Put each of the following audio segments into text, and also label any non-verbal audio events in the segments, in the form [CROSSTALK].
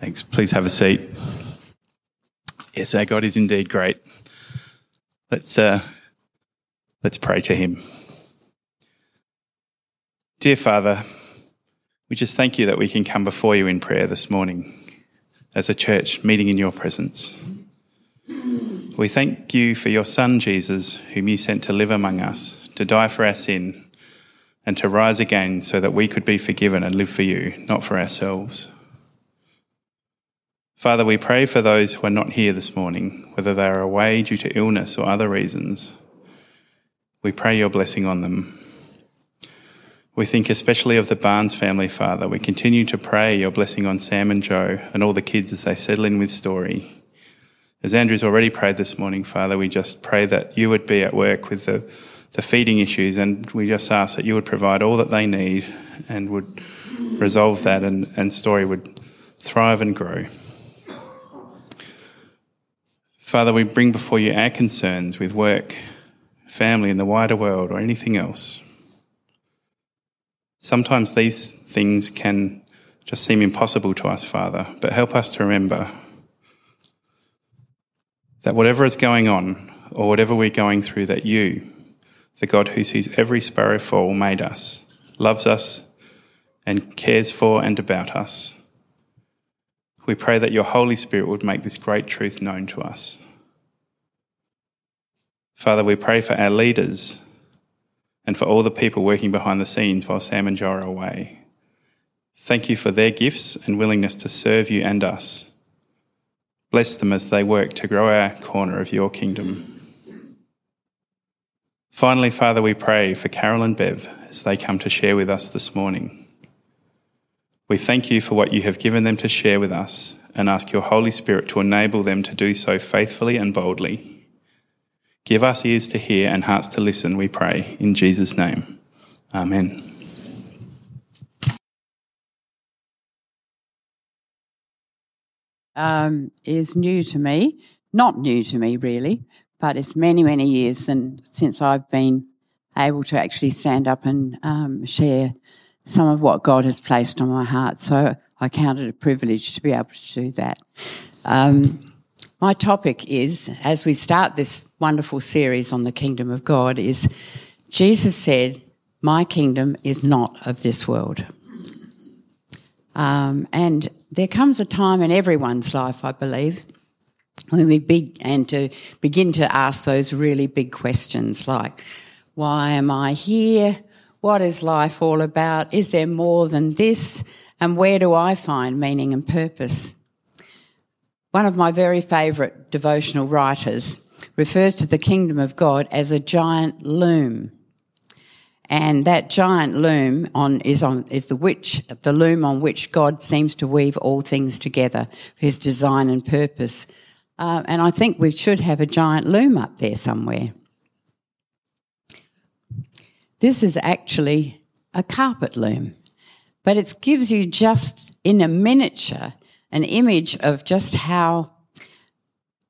Thanks. Please have a seat. Yes, our God is indeed great. Let's uh, let's pray to Him. Dear Father, we just thank you that we can come before you in prayer this morning as a church meeting in your presence. We thank you for your Son, Jesus, whom you sent to live among us, to die for our sin, and to rise again so that we could be forgiven and live for you, not for ourselves. Father, we pray for those who are not here this morning, whether they are away due to illness or other reasons. We pray your blessing on them. We think especially of the Barnes family, Father. We continue to pray your blessing on Sam and Joe and all the kids as they settle in with story. As Andrew's already prayed this morning, Father, we just pray that you would be at work with the, the feeding issues and we just ask that you would provide all that they need and would resolve that and, and story would thrive and grow. Father, we bring before you our concerns with work, family, and the wider world, or anything else. Sometimes these things can just seem impossible to us, Father, but help us to remember that whatever is going on, or whatever we're going through, that you, the God who sees every sparrow fall, made us, loves us, and cares for and about us. We pray that your Holy Spirit would make this great truth known to us. Father, we pray for our leaders and for all the people working behind the scenes while Sam and Joe are away. Thank you for their gifts and willingness to serve you and us. Bless them as they work to grow our corner of your kingdom. Finally, Father, we pray for Carol and Bev as they come to share with us this morning. We thank you for what you have given them to share with us and ask your Holy Spirit to enable them to do so faithfully and boldly. Give us ears to hear and hearts to listen, we pray, in Jesus' name. Amen. Um, is new to me. Not new to me, really, but it's many, many years and since I've been able to actually stand up and um, share some of what God has placed on my heart. So I count it a privilege to be able to do that. Um, my topic is, as we start this wonderful series on the kingdom of God, is Jesus said, My kingdom is not of this world. Um, and there comes a time in everyone's life, I believe, when we begin to begin to ask those really big questions like, why am I here? What is life all about? Is there more than this? And where do I find meaning and purpose? One of my very favourite devotional writers refers to the kingdom of God as a giant loom. And that giant loom on is on is the which the loom on which God seems to weave all things together for His design and purpose. Uh, and I think we should have a giant loom up there somewhere. This is actually a carpet loom, but it gives you just in a miniature an image of just how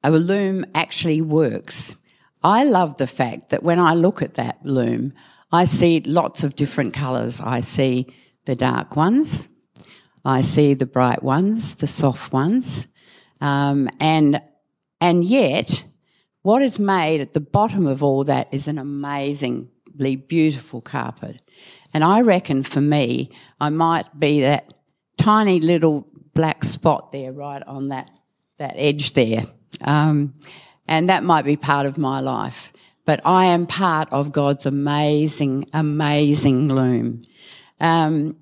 a loom actually works. I love the fact that when I look at that loom, I see lots of different colours. I see the dark ones, I see the bright ones, the soft ones, um, and and yet, what is made at the bottom of all that is an amazingly beautiful carpet. And I reckon for me, I might be that tiny little black spot there, right on that that edge there, um, and that might be part of my life. But I am part of God's amazing, amazing loom, um,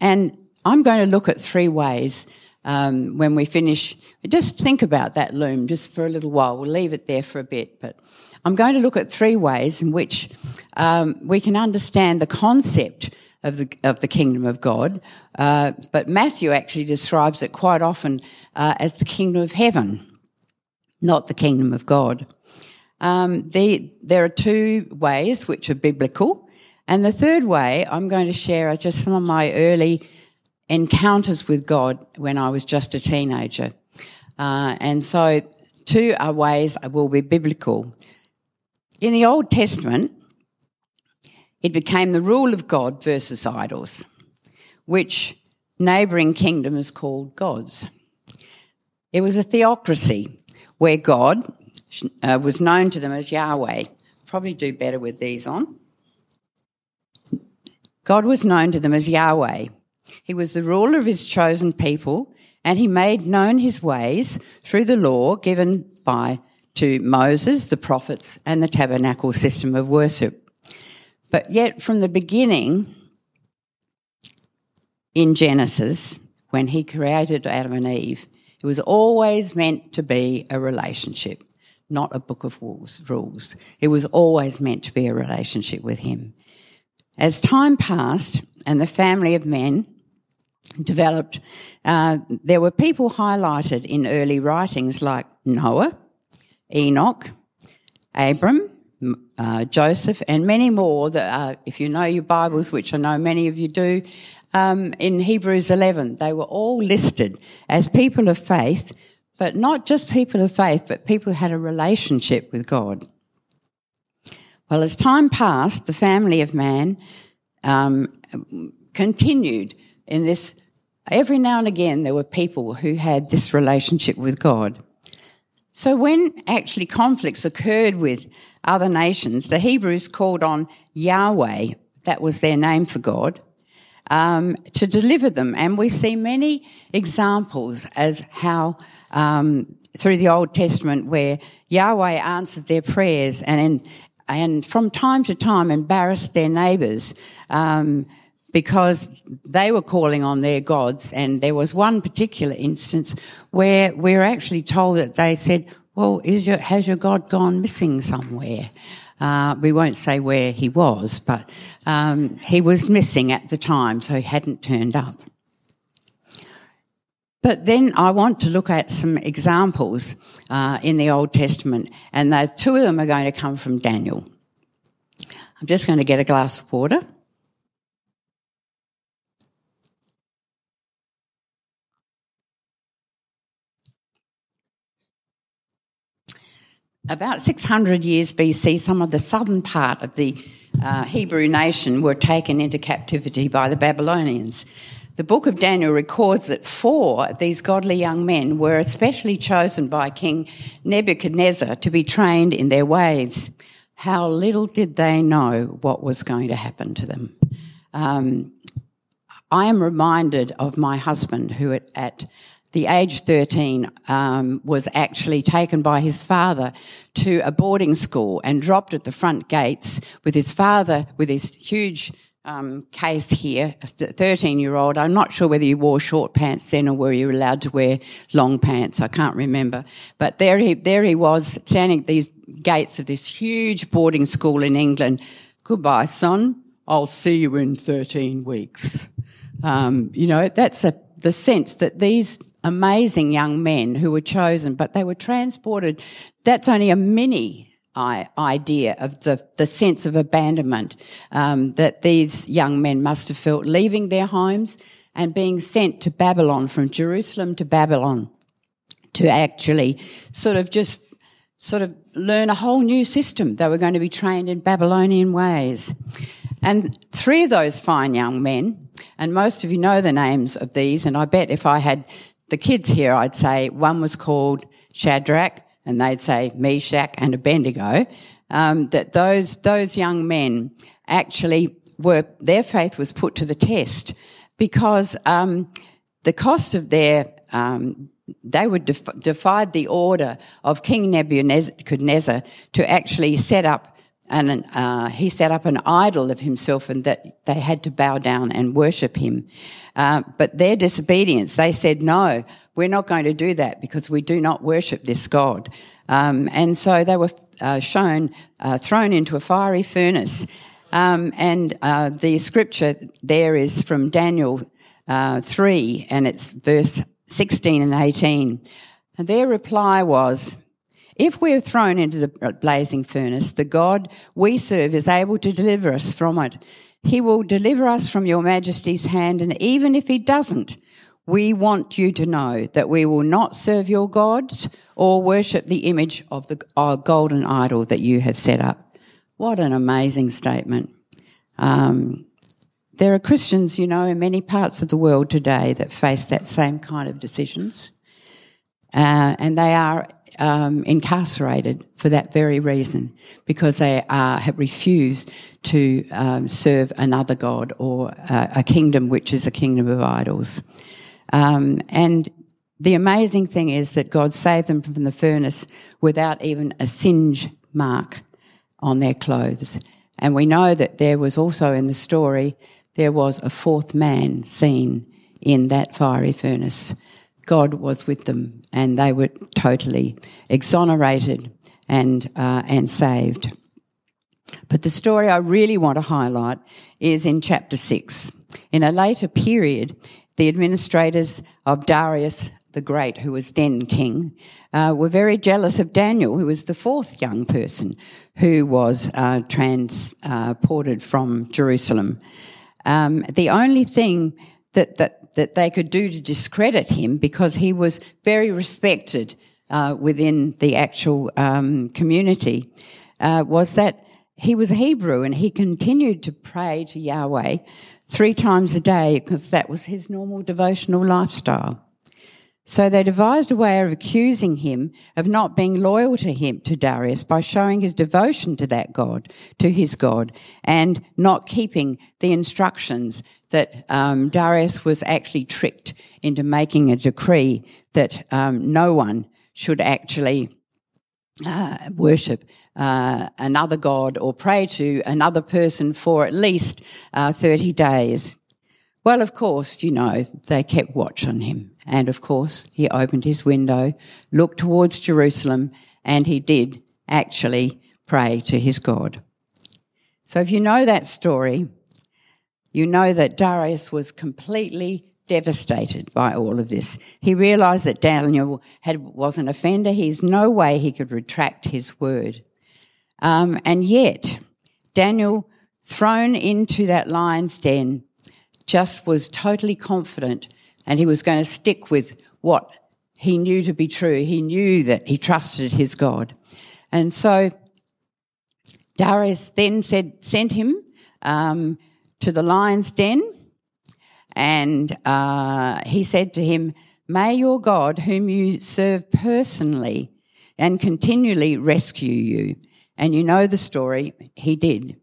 and I'm going to look at three ways um, when we finish. Just think about that loom just for a little while. We'll leave it there for a bit, but I'm going to look at three ways in which um, we can understand the concept of the of the kingdom of God. Uh, but Matthew actually describes it quite often uh, as the kingdom of heaven, not the kingdom of God. Um, the, there are two ways which are biblical, and the third way I'm going to share are just some of my early encounters with God when I was just a teenager. Uh, and so, two are ways that will be biblical. In the Old Testament, it became the rule of God versus idols, which neighbouring kingdoms called gods. It was a theocracy where God uh, was known to them as Yahweh. Probably do better with these on. God was known to them as Yahweh. He was the ruler of his chosen people, and he made known his ways through the law given by to Moses, the prophets, and the tabernacle system of worship. But yet, from the beginning, in Genesis, when he created Adam and Eve, it was always meant to be a relationship, not a book of rules. It was always meant to be a relationship with him. As time passed and the family of men developed, uh, there were people highlighted in early writings like Noah, Enoch, Abram, uh, Joseph, and many more that are, if you know your Bibles, which I know many of you do, um, in Hebrews 11, they were all listed as people of faith, but not just people of faith, but people who had a relationship with God. Well, as time passed, the family of man um, continued in this. Every now and again, there were people who had this relationship with God. So when actually conflicts occurred with other nations, the Hebrews called on Yahweh, that was their name for God, um, to deliver them. And we see many examples as how um, through the Old Testament where Yahweh answered their prayers and and from time to time embarrassed their neighbours um, because they were calling on their gods. And there was one particular instance where we're actually told that they said, "Well, your has your God gone missing somewhere?" Uh, we won't say where he was, but um, he was missing at the time, so he hadn't turned up. But then I want to look at some examples uh, in the Old Testament, and the two of them are going to come from Daniel. I'm just going to get a glass of water. About 600 years BC, some of the southern part of the uh, Hebrew nation were taken into captivity by the Babylonians. The book of Daniel records that four of these godly young men were especially chosen by King Nebuchadnezzar to be trained in their ways. How little did they know what was going to happen to them. Um, I am reminded of my husband who at, at the age 13 um, was actually taken by his father to a boarding school and dropped at the front gates with his father with his huge um, case here, a 13 year old. I'm not sure whether you wore short pants then or were you allowed to wear long pants. I can't remember. But there he, there he was standing at these gates of this huge boarding school in England. Goodbye, son. I'll see you in 13 weeks. Um, you know, that's a, the sense that these amazing young men who were chosen, but they were transported. That's only a mini idea of the, the sense of abandonment um, that these young men must have felt leaving their homes and being sent to Babylon, from Jerusalem to Babylon, to actually sort of just sort of learn a whole new system. They were going to be trained in Babylonian ways. And three of those fine young men, and most of you know the names of these, and I bet if I had the kids here, I'd say one was called Shadrach, and they'd say Meshach and Abednego, um, that those, those young men actually were, their faith was put to the test because um, the cost of their, um, they would def- defied the order of King Nebuchadnezzar to actually set up and uh, he set up an idol of himself and that they had to bow down and worship him. Uh, but their disobedience, they said, no, we're not going to do that because we do not worship this God. Um, and so they were uh, shown, uh, thrown into a fiery furnace. Um, and uh, the scripture there is from Daniel uh, 3, and it's verse 16 and 18. And their reply was, if we are thrown into the blazing furnace, the God we serve is able to deliver us from it. He will deliver us from your majesty's hand, and even if he doesn't, we want you to know that we will not serve your gods or worship the image of the golden idol that you have set up. What an amazing statement. Um, there are Christians, you know, in many parts of the world today that face that same kind of decisions. uh, and they are um, incarcerated for that very reason because they are, have refused to um, serve another god or uh, a kingdom which is a kingdom of idols. Um, and the amazing thing is that God saved them from the furnace without even a singe mark on their clothes. And we know that there was also in the story, there was a fourth man seen in that fiery furnace. God was with them and they were totally exonerated and, uh, and saved. But the story I really want to highlight is in chapter 6. In a later period, the administrators of Darius the Great, who was then king, uh, were very jealous of Daniel, who was the fourth young person who was uh, transported from Jerusalem. Um, the only thing that, that, that they could do to discredit him, because he was very respected uh, within the actual um, community, uh, was that he was a Hebrew and he continued to pray to Yahweh three times a day because that was his normal devotional lifestyle. So they devised a way of accusing him of not being loyal to him, to Darius, by showing his devotion to that God, to his God, and not keeping the instructions that um, Darius was actually tricked into making a decree that um, no one should actually uh, worship uh, another God or pray to another person for at least uh, 30 days. Well, of course, you know, they kept watch on him. And of course, he opened his window, looked towards Jerusalem, and he did actually pray to his God. So if you know that story, you know that Darius was completely devastated by all of this. He realized that Daniel had, was an offender. He's no way he could retract his word. Um, and yet, Daniel, thrown into that lion's den, just was totally confident and he was going to stick with what he knew to be true. He knew that he trusted his God. And so Darius then said, sent him um, to the lion's den, and uh, he said to him, May your God, whom you serve personally and continually, rescue you. And you know the story, he did.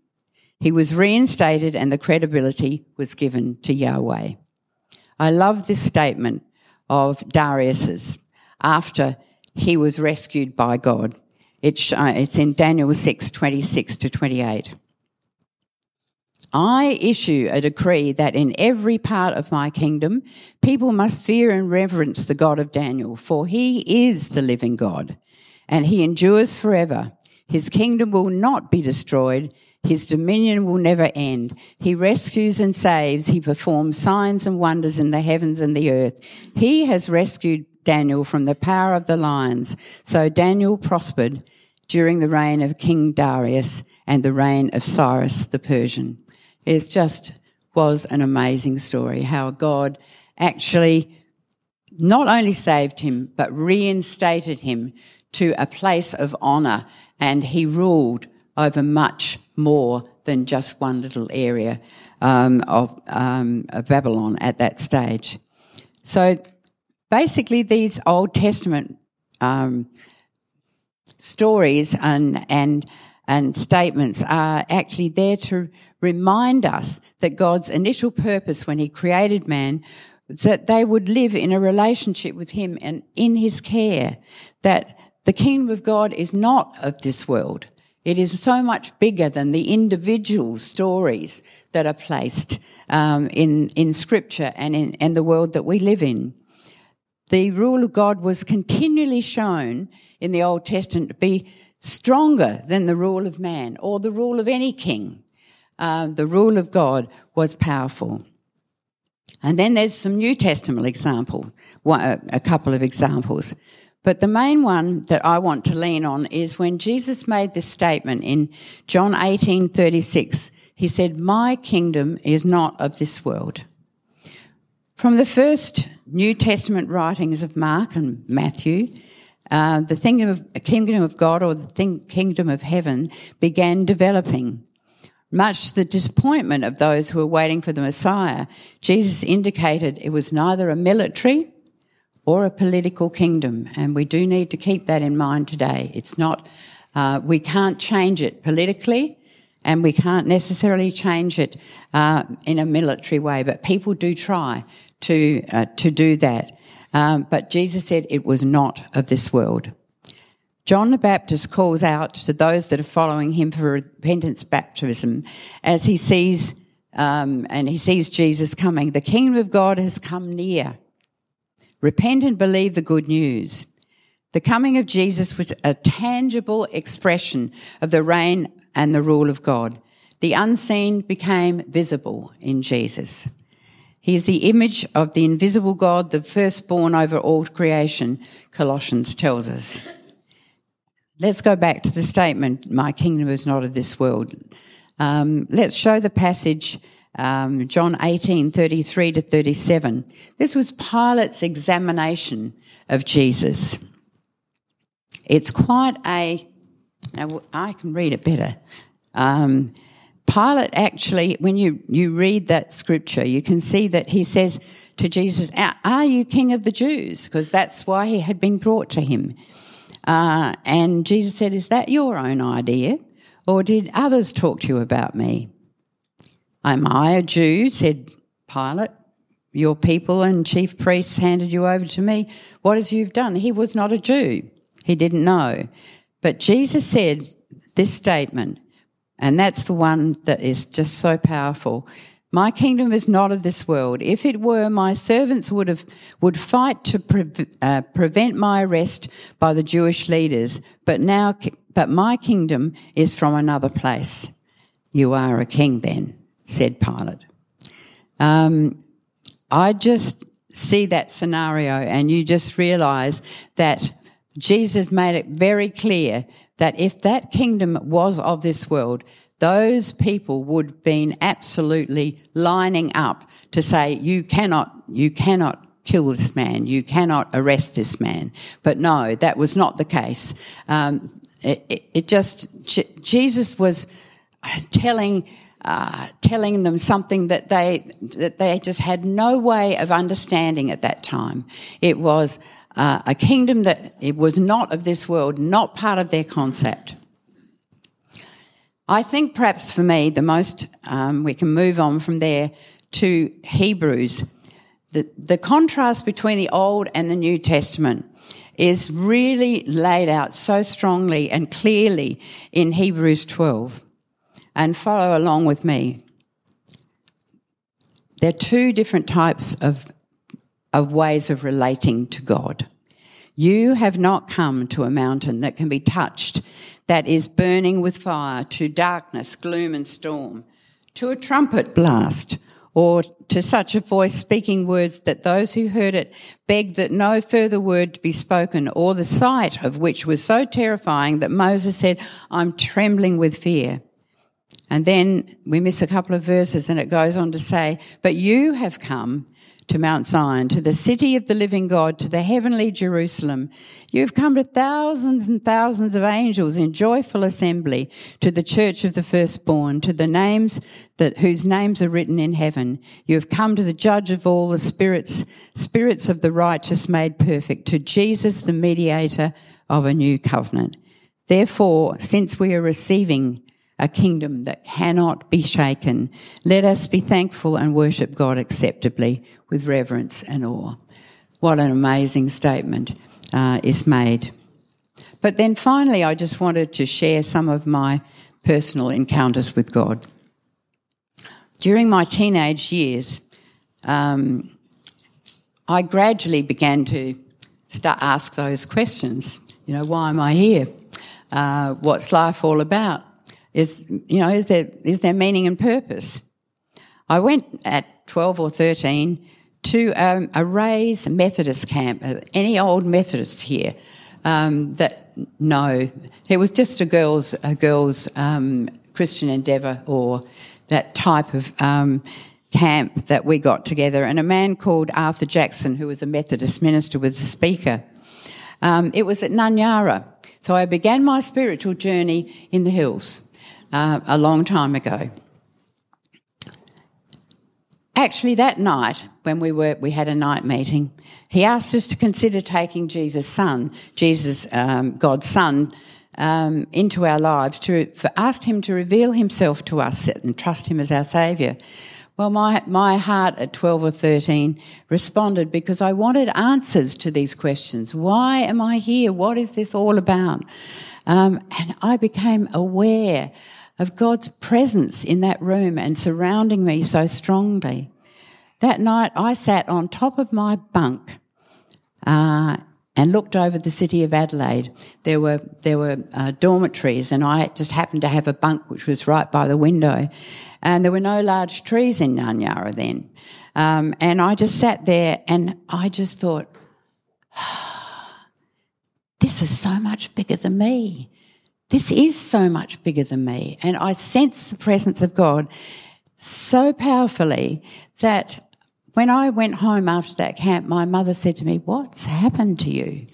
He was reinstated and the credibility was given to Yahweh. I love this statement of Darius's after he was rescued by God. It's, uh, it's in Daniel 6 26 to 28. I issue a decree that in every part of my kingdom, people must fear and reverence the God of Daniel, for he is the living God, and he endures forever. His kingdom will not be destroyed, his dominion will never end. He rescues and saves. He performs signs and wonders in the heavens and the earth. He has rescued Daniel from the power of the lions. So Daniel prospered during the reign of King Darius and the reign of Cyrus the Persian. It just was an amazing story how God actually not only saved him, but reinstated him to a place of honor and he ruled over much more than just one little area um, of, um, of Babylon at that stage. So basically, these Old Testament um, stories and and and statements are actually there to remind us that God's initial purpose when He created man that they would live in a relationship with Him and in His care. That the kingdom of God is not of this world. It is so much bigger than the individual stories that are placed um, in in Scripture and in and the world that we live in. The rule of God was continually shown in the Old Testament to be stronger than the rule of man or the rule of any king. Um, the rule of God was powerful. And then there's some New Testament examples, a couple of examples. But the main one that I want to lean on is when Jesus made this statement in John 18:36. He said, "My kingdom is not of this world." From the first New Testament writings of Mark and Matthew, uh, the kingdom of, kingdom of God or the kingdom of heaven began developing. Much to the disappointment of those who were waiting for the Messiah, Jesus indicated it was neither a military or a political kingdom. And we do need to keep that in mind today. It's not, uh, we can't change it politically and we can't necessarily change it uh, in a military way, but people do try to, uh, to do that. Um, but Jesus said it was not of this world. John the Baptist calls out to those that are following him for repentance baptism as he sees, um, and he sees Jesus coming. The kingdom of God has come near. Repent and believe the good news. The coming of Jesus was a tangible expression of the reign and the rule of God. The unseen became visible in Jesus. He is the image of the invisible God, the firstborn over all creation, Colossians tells us. Let's go back to the statement, My kingdom is not of this world. Um, let's show the passage, um, John 18, 33 to 37. This was Pilate's examination of Jesus. It's quite a, I can read it better. Um, Pilate actually, when you, you read that scripture, you can see that he says to Jesus, Are you king of the Jews? Because that's why he had been brought to him. Uh, and Jesus said, Is that your own idea? Or did others talk to you about me? Am I a Jew? said Pilate. Your people and chief priests handed you over to me. What has you've done? He was not a Jew. He didn't know. But Jesus said this statement, and that's the one that is just so powerful. My kingdom is not of this world. If it were, my servants would have would fight to pre- uh, prevent my arrest by the Jewish leaders. But now, but my kingdom is from another place. You are a king, then," said Pilate. Um, I just see that scenario, and you just realise that Jesus made it very clear that if that kingdom was of this world, those people would have been absolutely lining up to say, you cannot, you cannot kill this man, you cannot arrest this man. But no, that was not the case. Um, it, it, it, just, Jesus was telling, uh, telling them something that they, that they just had no way of understanding at that time. It was uh, a kingdom that it was not of this world, not part of their concept. I think perhaps for me, the most, um, we can move on from there to Hebrews. The, the contrast between the Old and the New Testament is really laid out so strongly and clearly in Hebrews 12. And follow along with me. There are two different types of, of ways of relating to God. You have not come to a mountain that can be touched that is burning with fire, to darkness, gloom, and storm, to a trumpet blast, or to such a voice speaking words that those who heard it begged that no further word be spoken, or the sight of which was so terrifying that Moses said, I'm trembling with fear. And then we miss a couple of verses and it goes on to say, But you have come to Mount Zion, to the city of the living God, to the heavenly Jerusalem. You have come to thousands and thousands of angels in joyful assembly, to the church of the firstborn, to the names that, whose names are written in heaven. You have come to the judge of all the spirits, spirits of the righteous made perfect, to Jesus, the mediator of a new covenant. Therefore, since we are receiving a kingdom that cannot be shaken. Let us be thankful and worship God acceptably with reverence and awe. What an amazing statement uh, is made. But then finally, I just wanted to share some of my personal encounters with God. During my teenage years, um, I gradually began to start ask those questions. You know, why am I here? Uh, what's life all about? Is, you know, is there, is there meaning and purpose? I went at 12 or 13 to um, a Rays Methodist camp, uh, any old Methodist here um, that no, it was just a girls, a girls um, Christian endeavour or that type of um, camp that we got together. And a man called Arthur Jackson, who was a Methodist minister, was the speaker. Um, it was at Nunyara. So I began my spiritual journey in the hills uh, a long time ago. actually, that night when we were we had a night meeting, he asked us to consider taking Jesus' Son, Jesus, um, God's Son, um, into our lives to for, asked him to reveal himself to us and trust him as our saviour. Well, my, my heart at 12 or 13 responded because I wanted answers to these questions. Why am I here? What is this all about? Um, and I became aware of God's presence in that room and surrounding me so strongly. That night I sat on top of my bunk uh, and looked over the city of Adelaide. There were there were uh, dormitories, and I just happened to have a bunk which was right by the window. And there were no large trees in Nunyara then. Um, and I just sat there, and I just thought, [SIGHS] "This is so much bigger than me. This is so much bigger than me." And I sensed the presence of God so powerfully that when I went home after that camp, my mother said to me, "What's happened to you?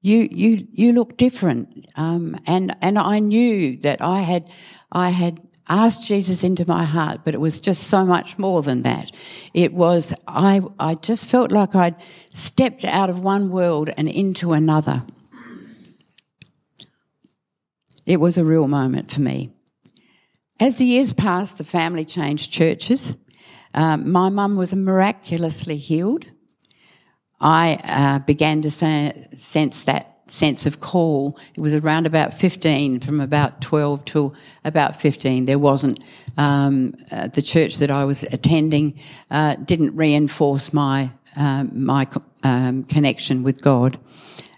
You you you look different." Um, and and I knew that I had I had asked Jesus into my heart, but it was just so much more than that. It was I I just felt like I'd stepped out of one world and into another. It was a real moment for me. As the years passed, the family changed churches. Um, my mum was miraculously healed. I uh, began to say, sense that sense of call. It was around about 15, from about 12 till about 15. There wasn't, um, uh, the church that I was attending uh, didn't reinforce my, um, my um, connection with God.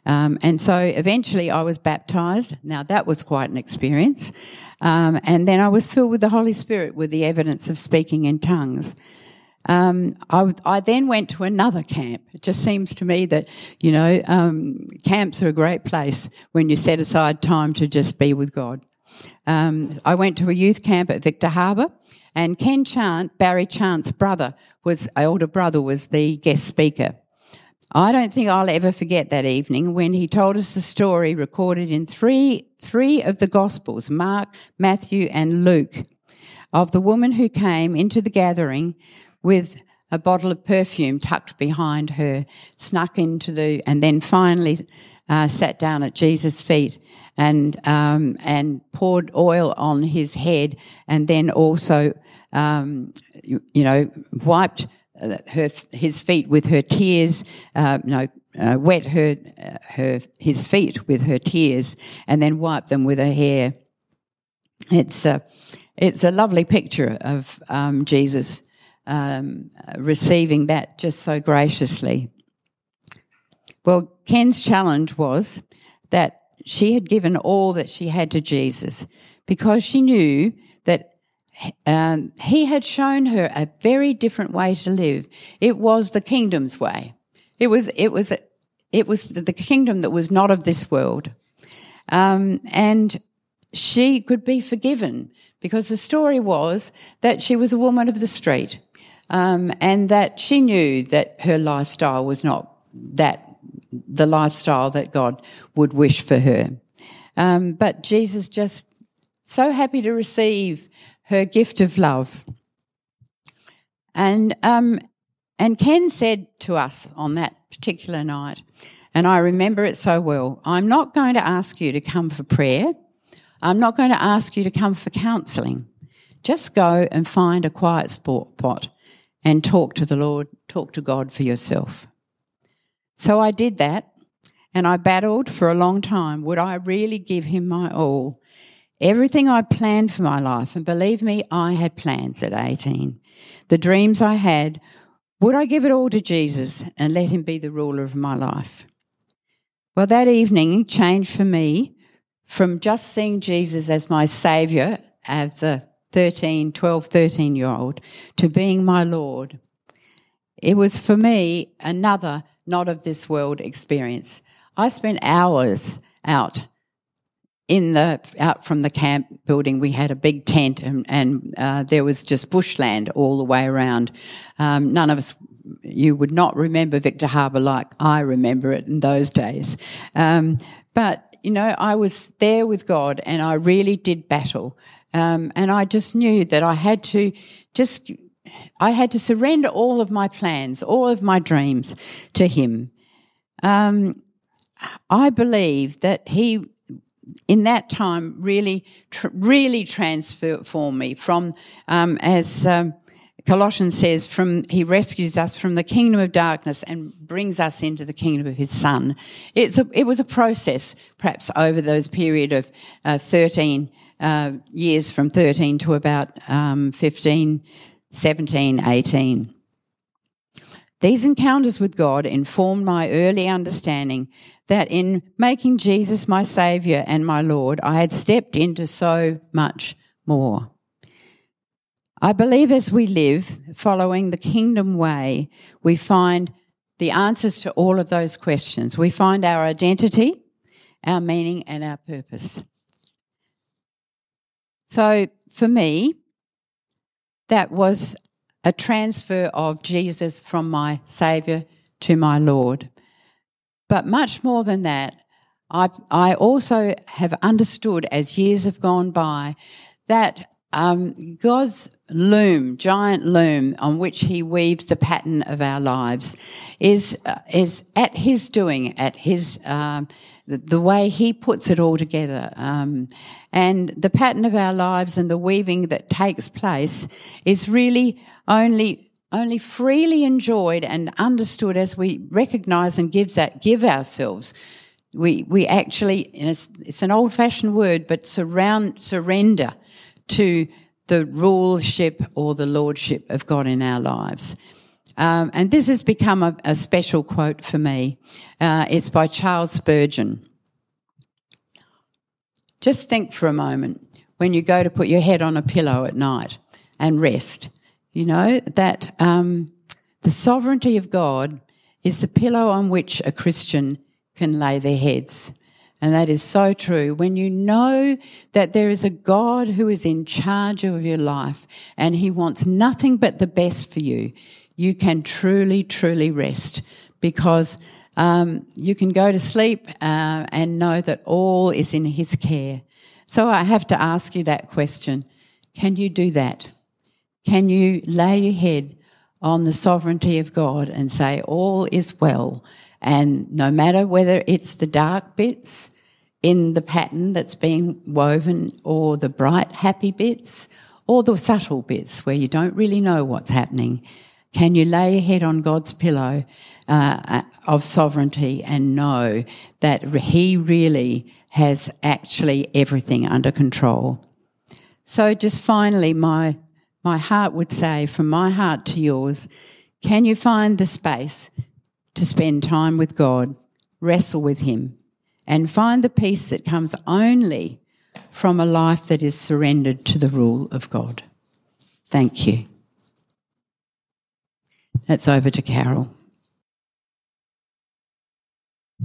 Um, and so eventually I was baptized. Now that was quite an experience. Um, and then I was filled with the Holy Spirit with the evidence of speaking in tongues. Um, I, I, then went to another camp. It just seems to me that, you know, um, camps are a great place when you set aside time to just be with God. Um, I went to a youth camp at Victor Harbor, and Ken Chant, Barry Chant's brother, was older brother, was the guest speaker. I don't think I'll ever forget that evening when he told us the story recorded in three, three of the Gospels, Mark, Matthew, and Luke, of the woman who came into the gathering with a bottle of perfume tucked behind her, snuck into the, and then finally uh, sat down at Jesus' feet and um, and poured oil on his head, and then also, um, you, you, know, wiped her his feet with her tears. Uh, no, uh, wet her uh, her his feet with her tears, and then wiped them with her hair. It's a it's a lovely picture of um, Jesus um, receiving that just so graciously. Well, Ken's challenge was that she had given all that she had to Jesus because she knew um, he had shown her a very different way to live. It was the kingdom's way. It was it was it was the kingdom that was not of this world, um, and she could be forgiven because the story was that she was a woman of the street, um, and that she knew that her lifestyle was not that the lifestyle that God would wish for her. Um, but Jesus just so happy to receive her gift of love. And, um, and Ken said to us on that particular night, and I remember it so well, I'm not going to ask you to come for prayer. I'm not going to ask you to come for counselling. Just go and find a quiet spot and talk to the Lord, talk to God for yourself. So I did that and I battled for a long time. Would I really give him my all? Everything I planned for my life, and believe me, I had plans at 18. The dreams I had, would I give it all to Jesus and let him be the ruler of my life? Well, that evening changed for me from just seeing Jesus as my saviour, as the 13, 12, 13 year old, to being my Lord. It was for me another not of this world experience. I spent hours out in the out from the camp building, we had a big tent, and, and uh, there was just bushland all the way around. Um, none of us, you would not remember Victor Harbor like I remember it in those days. Um, but you know, I was there with God, and I really did battle, um, and I just knew that I had to just I had to surrender all of my plans, all of my dreams to Him. Um, I believe that He, in that time, really, tr- really transformed me from, um, as um, Colossians says, from He rescues us from the kingdom of darkness and brings us into the kingdom of His Son. It's a, it was a process, perhaps over those period of uh, thirteen uh, years, from thirteen to about um, 15, 17, 18. These encounters with God informed my early understanding that in making Jesus my Saviour and my Lord, I had stepped into so much more. I believe as we live following the kingdom way, we find the answers to all of those questions. We find our identity, our meaning, and our purpose. So for me, that was a transfer of Jesus from my Saviour to my Lord. But much more than that, I, I also have understood as years have gone by that um, God's loom, giant loom on which He weaves the pattern of our lives, is uh, is at His doing, at His um, the, the, way He puts it all together, um, and the pattern of our lives and the weaving that takes place is really only only freely enjoyed and understood as we recognise and give that give ourselves. We we actually it's, it's an old fashioned word, but surround surrender to the ruleship or the lordship of God in our lives. Um, and this has become a, a special quote for me. Uh, it's by Charles Spurgeon. Just think for a moment when you go to put your head on a pillow at night and rest, you know, that um, the sovereignty of God is the pillow on which a Christian can lay their heads. And that is so true. When you know that there is a God who is in charge of your life and he wants nothing but the best for you, you can truly, truly rest because um, you can go to sleep uh, and know that all is in his care. So I have to ask you that question. Can you do that? Can you lay your head on the sovereignty of God and say, all is well and no matter whether it's the dark bits in the pattern that's being woven or the bright, happy bits or the subtle bits where you don't really know what's happening, can you lay your head on God's pillow uh, of sovereignty and know that He really has actually everything under control? So, just finally, my my heart would say, from my heart to yours, can you find the space to spend time with God, wrestle with Him, and find the peace that comes only from a life that is surrendered to the rule of God. Thank you. That's over to Carol.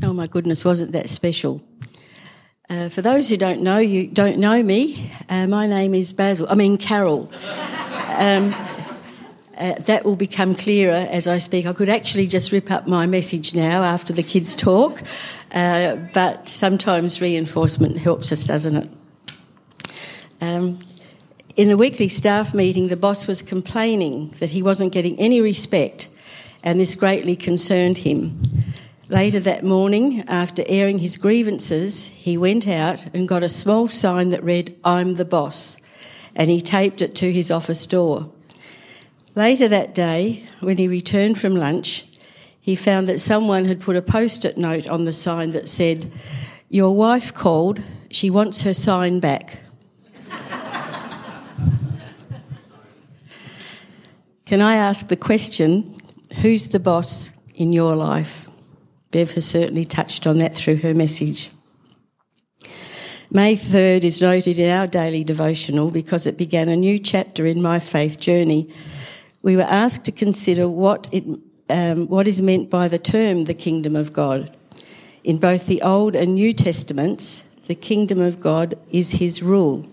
Oh my goodness, wasn't that special? Uh, for those who don't know, you don't know me. Uh, my name is Basil. I mean Carol. Um, uh, that will become clearer as I speak. I could actually just rip up my message now after the kids talk, uh, but sometimes reinforcement helps us, doesn't it? Um, in the weekly staff meeting, the boss was complaining that he wasn't getting any respect, and this greatly concerned him. Later that morning, after airing his grievances, he went out and got a small sign that read, I'm the boss, and he taped it to his office door. Later that day, when he returned from lunch, he found that someone had put a post it note on the sign that said, Your wife called, she wants her sign back. Can I ask the question who's the boss in your life? Bev has certainly touched on that through her message. May 3rd is noted in our daily devotional because it began a new chapter in my faith journey we were asked to consider what, it, um, what is meant by the term the kingdom of God. In both the Old and New Testaments, the kingdom of God is his rule.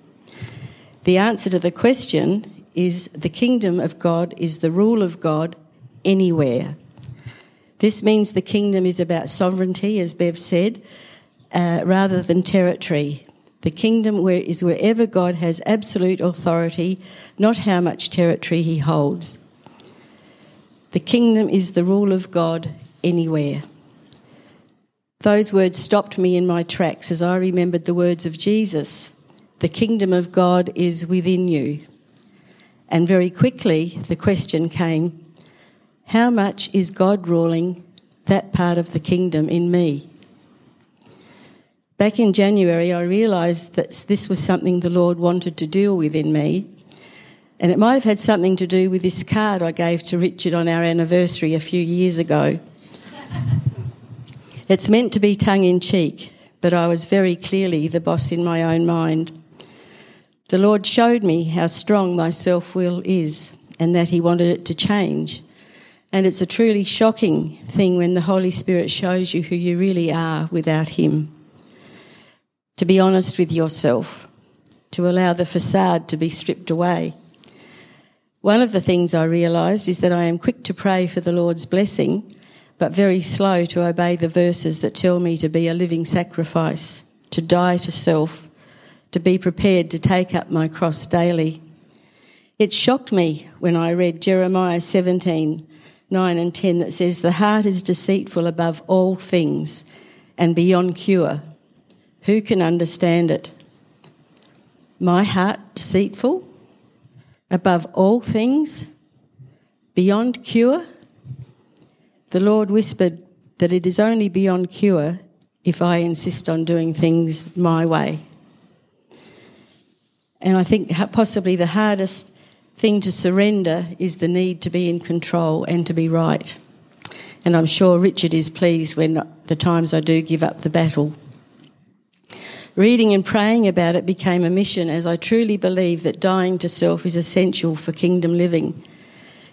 The answer to the question is the kingdom of God is the rule of God anywhere. This means the kingdom is about sovereignty, as Bev said, uh, rather than territory. The kingdom where is wherever God has absolute authority, not how much territory he holds. The kingdom is the rule of God anywhere. Those words stopped me in my tracks as I remembered the words of Jesus The kingdom of God is within you. And very quickly the question came How much is God ruling that part of the kingdom in me? Back in January, I realised that this was something the Lord wanted to deal with in me. And it might have had something to do with this card I gave to Richard on our anniversary a few years ago. It's meant to be tongue in cheek, but I was very clearly the boss in my own mind. The Lord showed me how strong my self will is and that He wanted it to change. And it's a truly shocking thing when the Holy Spirit shows you who you really are without Him. To be honest with yourself, to allow the facade to be stripped away. One of the things I realised is that I am quick to pray for the Lord's blessing but very slow to obey the verses that tell me to be a living sacrifice, to die to self, to be prepared to take up my cross daily. It shocked me when I read Jeremiah 17 9 and 10 that says, The heart is deceitful above all things and beyond cure. Who can understand it? My heart deceitful above all things, beyond cure? The Lord whispered that it is only beyond cure if I insist on doing things my way. And I think possibly the hardest thing to surrender is the need to be in control and to be right. And I'm sure Richard is pleased when the times I do give up the battle. Reading and praying about it became a mission as I truly believe that dying to self is essential for kingdom living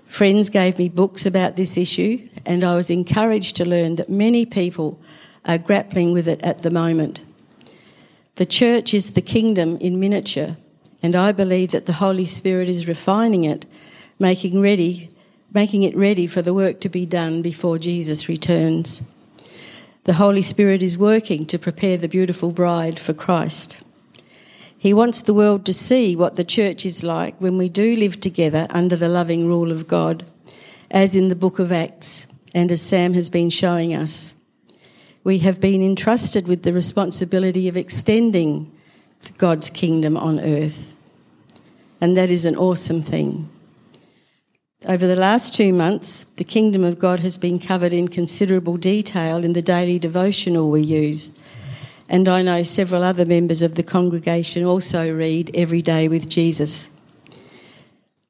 Friends gave me books about this issue, and I was encouraged to learn that many people are grappling with it at the moment. The church is the kingdom in miniature, and I believe that the Holy Spirit is refining it, making ready, making it ready for the work to be done before Jesus returns. The Holy Spirit is working to prepare the beautiful bride for Christ. He wants the world to see what the church is like when we do live together under the loving rule of God, as in the book of Acts and as Sam has been showing us. We have been entrusted with the responsibility of extending God's kingdom on earth. And that is an awesome thing. Over the last two months, the kingdom of God has been covered in considerable detail in the daily devotional we use and I know several other members of the congregation also read Every Day with Jesus.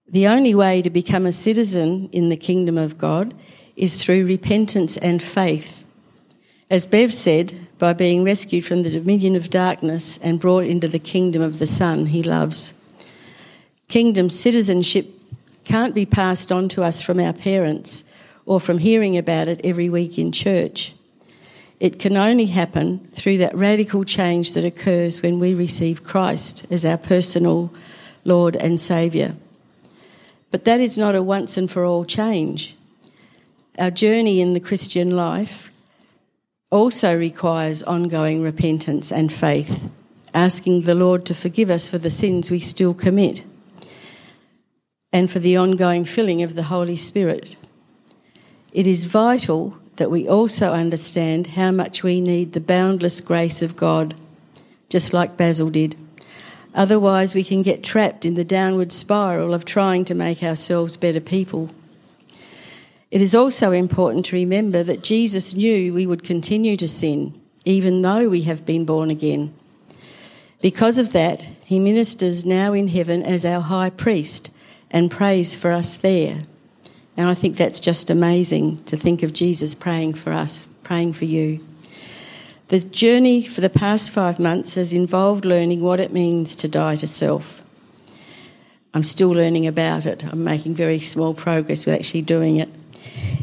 The only way to become a citizen in the kingdom of God is through repentance and faith. As Bev said, by being rescued from the dominion of darkness and brought into the kingdom of the Son he loves. Kingdom citizenship can't be passed on to us from our parents or from hearing about it every week in church. It can only happen through that radical change that occurs when we receive Christ as our personal Lord and Saviour. But that is not a once and for all change. Our journey in the Christian life also requires ongoing repentance and faith, asking the Lord to forgive us for the sins we still commit and for the ongoing filling of the Holy Spirit. It is vital that we also understand how much we need the boundless grace of God, just like Basil did. Otherwise, we can get trapped in the downward spiral of trying to make ourselves better people. It is also important to remember that Jesus knew we would continue to sin, even though we have been born again. Because of that, he ministers now in heaven as our high priest and prays for us there. And I think that's just amazing to think of Jesus praying for us, praying for you. The journey for the past five months has involved learning what it means to die to self. I'm still learning about it. I'm making very small progress with actually doing it.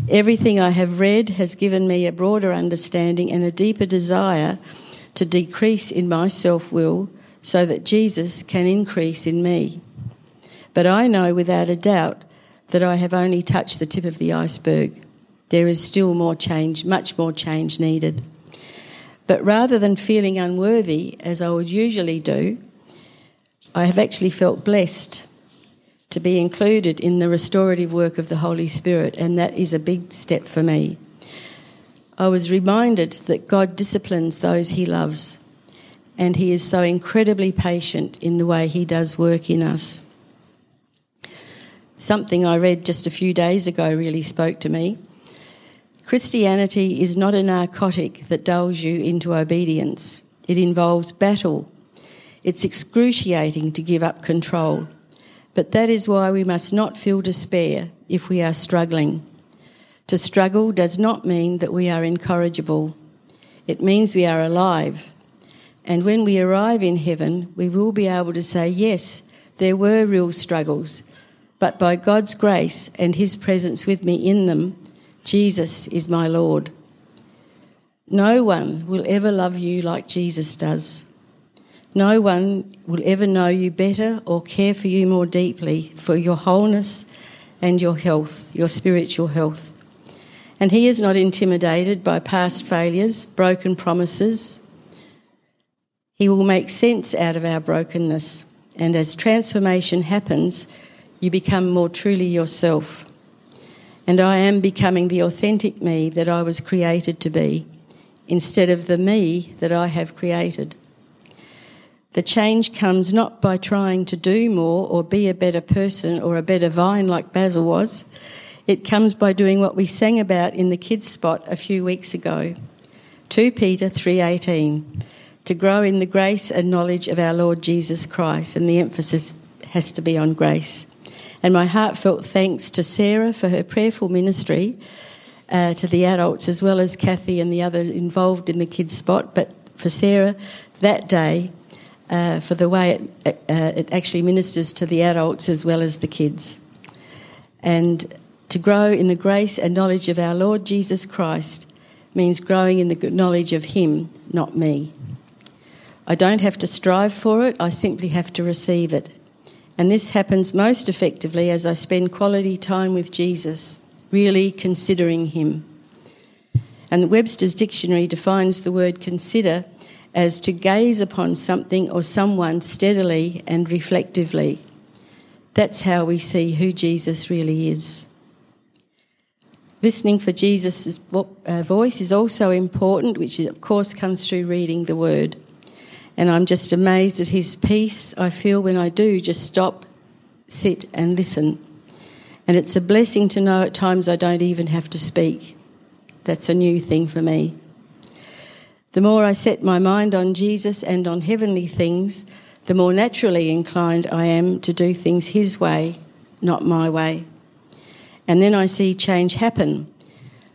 Everything I have read has given me a broader understanding and a deeper desire to decrease in my self will so that Jesus can increase in me. But I know without a doubt that I have only touched the tip of the iceberg. There is still more change, much more change needed. But rather than feeling unworthy, as I would usually do, I have actually felt blessed to be included in the restorative work of the Holy Spirit, and that is a big step for me. I was reminded that God disciplines those he loves, and he is so incredibly patient in the way he does work in us. Something I read just a few days ago really spoke to me. Christianity is not a narcotic that dulls you into obedience. It involves battle. It's excruciating to give up control. But that is why we must not feel despair if we are struggling. To struggle does not mean that we are incorrigible. It means we are alive. And when we arrive in heaven, we will be able to say, yes, there were real struggles, but by God's grace and His presence with me in them, Jesus is my Lord. No one will ever love you like Jesus does. No one will ever know you better or care for you more deeply for your wholeness and your health, your spiritual health. And He is not intimidated by past failures, broken promises. He will make sense out of our brokenness. And as transformation happens, you become more truly yourself. And I am becoming the authentic me that I was created to be, instead of the me that I have created. The change comes not by trying to do more or be a better person or a better vine like Basil was. It comes by doing what we sang about in the kids spot a few weeks ago. 2 Peter 3:18 to grow in the grace and knowledge of our Lord Jesus Christ and the emphasis has to be on grace. And my heartfelt thanks to Sarah for her prayerful ministry uh, to the adults as well as Kathy and the others involved in the kids spot but for Sarah that day uh, for the way it, uh, it actually ministers to the adults as well as the kids. And to grow in the grace and knowledge of our Lord Jesus Christ means growing in the knowledge of Him, not me. I don't have to strive for it, I simply have to receive it. And this happens most effectively as I spend quality time with Jesus, really considering Him. And Webster's dictionary defines the word consider as to gaze upon something or someone steadily and reflectively. That's how we see who Jesus really is. Listening for Jesus' uh, voice is also important, which of course comes through reading the Word. And I'm just amazed at His peace I feel when I do just stop, sit, and listen. And it's a blessing to know at times I don't even have to speak. That's a new thing for me. The more I set my mind on Jesus and on heavenly things, the more naturally inclined I am to do things His way, not my way. And then I see change happen.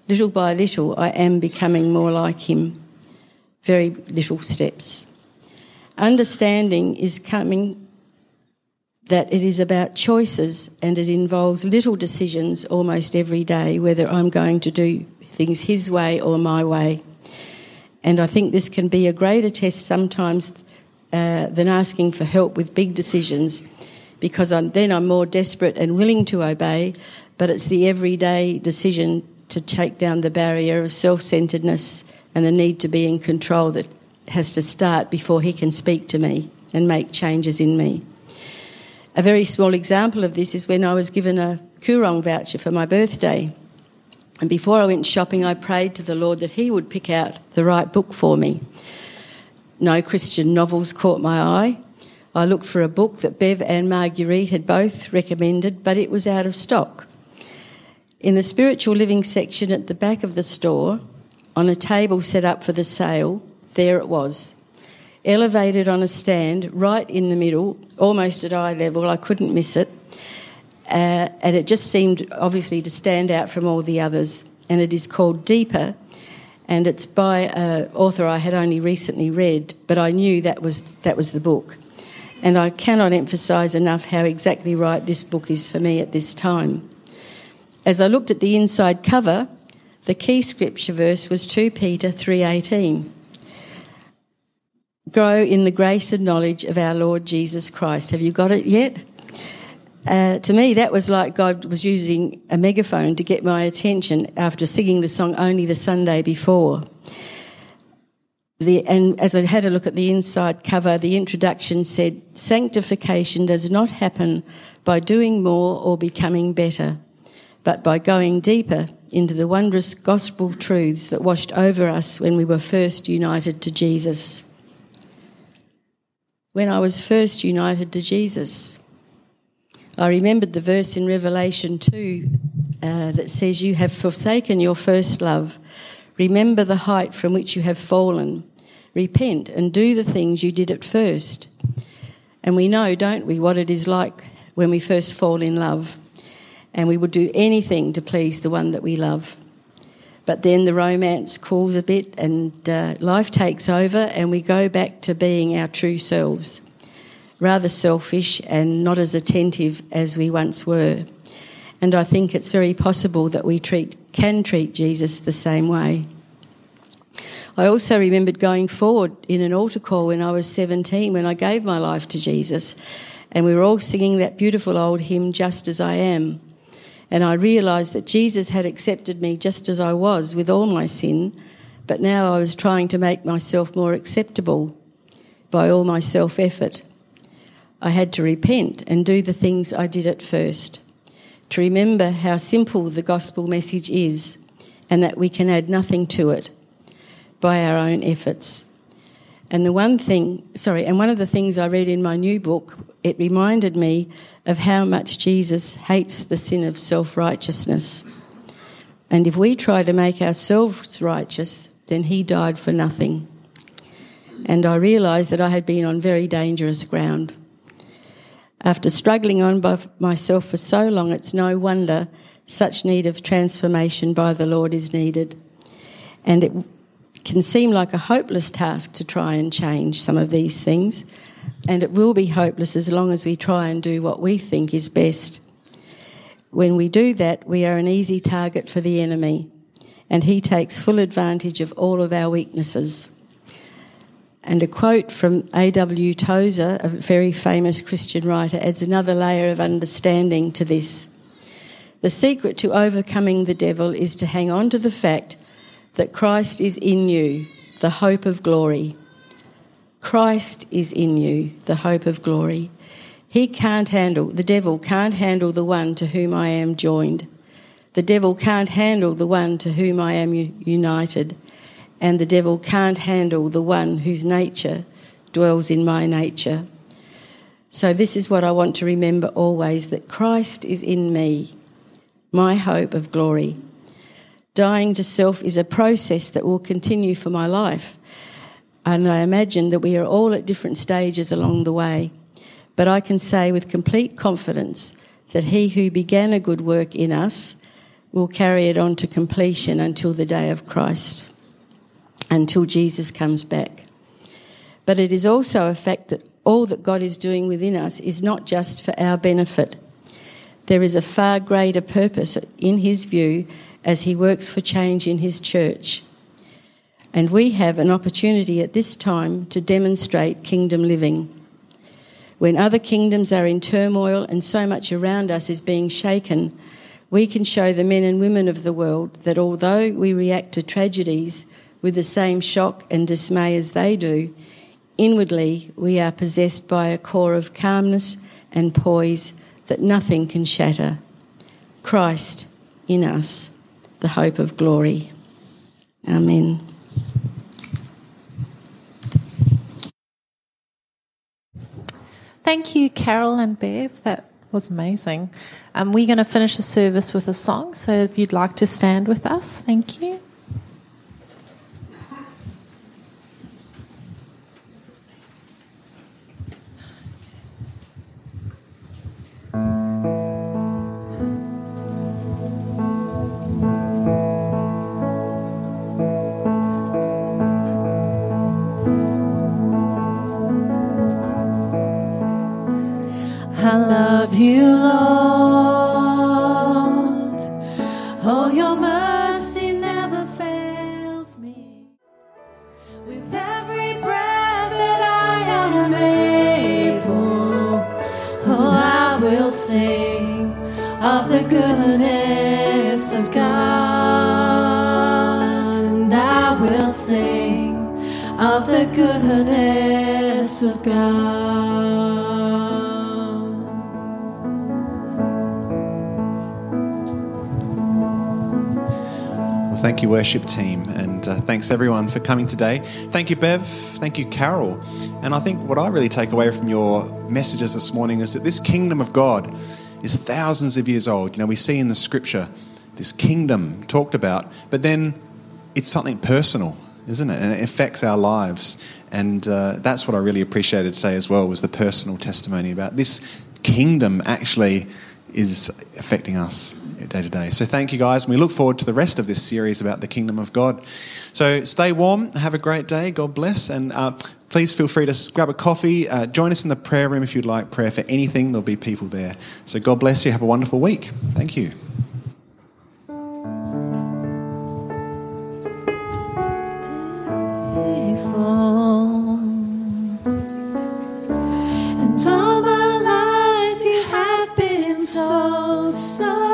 Little by little, I am becoming more like Him. Very little steps. Understanding is coming that it is about choices and it involves little decisions almost every day, whether I'm going to do things His way or my way. And I think this can be a greater test sometimes uh, than asking for help with big decisions because I'm, then I'm more desperate and willing to obey, but it's the everyday decision to take down the barrier of self centeredness and the need to be in control that has to start before he can speak to me and make changes in me. A very small example of this is when I was given a Koorong voucher for my birthday. And before I went shopping, I prayed to the Lord that He would pick out the right book for me. No Christian novels caught my eye. I looked for a book that Bev and Marguerite had both recommended, but it was out of stock. In the spiritual living section at the back of the store, on a table set up for the sale, there it was. Elevated on a stand right in the middle, almost at eye level, I couldn't miss it. Uh, and it just seemed obviously to stand out from all the others. And it is called Deeper, and it's by an author I had only recently read, but I knew that was that was the book. And I cannot emphasise enough how exactly right this book is for me at this time. As I looked at the inside cover, the key scripture verse was 2 Peter 3:18. Grow in the grace and knowledge of our Lord Jesus Christ. Have you got it yet? Uh, to me, that was like God was using a megaphone to get my attention after singing the song only the Sunday before. the, and as I had a look at the inside cover, the introduction said, Sanctification does not happen by doing more or becoming better, but by going deeper into the wondrous gospel truths that washed over us when we were first united to Jesus. When I was first united to Jesus, I remembered the verse in Revelation 2 uh, that says, You have forsaken your first love. Remember the height from which you have fallen. Repent and do the things you did at first. And we know, don't we, what it is like when we first fall in love. And we would do anything to please the one that we love. But then the romance cools a bit and uh, life takes over, and we go back to being our true selves, rather selfish and not as attentive as we once were. And I think it's very possible that we treat, can treat Jesus the same way. I also remembered going forward in an altar call when I was 17 when I gave my life to Jesus. And we were all singing that beautiful old hymn, Just as I Am. And I realised that Jesus had accepted me just as I was with all my sin, but now I was trying to make myself more acceptable by all my self effort. I had to repent and do the things I did at first to remember how simple the gospel message is and that we can add nothing to it by our own efforts. And the one thing, sorry, and one of the things I read in my new book, it reminded me of how much Jesus hates the sin of self righteousness. And if we try to make ourselves righteous, then he died for nothing. And I realised that I had been on very dangerous ground. After struggling on by myself for so long, it's no wonder such need of transformation by the Lord is needed. And it can seem like a hopeless task to try and change some of these things, and it will be hopeless as long as we try and do what we think is best. When we do that, we are an easy target for the enemy, and he takes full advantage of all of our weaknesses. And a quote from A.W. Tozer, a very famous Christian writer, adds another layer of understanding to this. The secret to overcoming the devil is to hang on to the fact that Christ is in you, the hope of glory. Christ is in you, the hope of glory. He can't handle, the devil can't handle the one to whom I am joined. The devil can't handle the one to whom I am united and the devil can't handle the one whose nature dwells in my nature. So, this is what I want to remember always that Christ is in me, my hope of glory. Dying to self is a process that will continue for my life. And I imagine that we are all at different stages along the way. But I can say with complete confidence that he who began a good work in us will carry it on to completion until the day of Christ until Jesus comes back. But it is also a fact that all that God is doing within us is not just for our benefit. There is a far greater purpose in His view as He works for change in His church. And we have an opportunity at this time to demonstrate kingdom living. When other kingdoms are in turmoil and so much around us is being shaken, we can show the men and women of the world that although we react to tragedies with the same shock and dismay as they do, inwardly we are possessed by a core of calmness and poise that nothing can shatter. Christ in us, the hope of glory. Amen. Thank you, Carol and Bev. That was amazing. Um, we're going to finish the service with a song, so if you'd like to stand with us, thank you. [LAUGHS] I love you, Lord. Oh, your mercy never fails me. With every breath that I am able, oh, I will sing of the goodness of God. And I will sing of the goodness of God. Thank you, worship team, and uh, thanks everyone for coming today. Thank you, Bev. Thank you, Carol. And I think what I really take away from your messages this morning is that this kingdom of God is thousands of years old. You know, we see in the scripture this kingdom talked about, but then it's something personal, isn't it? And it affects our lives. And uh, that's what I really appreciated today as well was the personal testimony about this kingdom actually is affecting us day to day. So thank you guys. And we look forward to the rest of this series about the kingdom of God. So stay warm, have a great day. God bless. And uh, please feel free to grab a coffee. Uh, join us in the prayer room if you'd like prayer for anything. There'll be people there. So God bless you. Have a wonderful week. Thank you. so